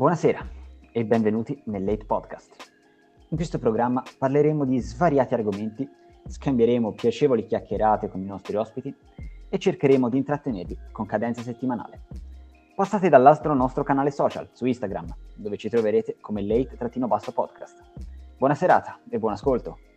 Buonasera e benvenuti nel Late Podcast. In questo programma parleremo di svariati argomenti, scambieremo piacevoli chiacchierate con i nostri ospiti e cercheremo di intrattenervi con cadenza settimanale. Passate dall'altro nostro canale social su Instagram, dove ci troverete come late-podcast. Buona serata e buon ascolto!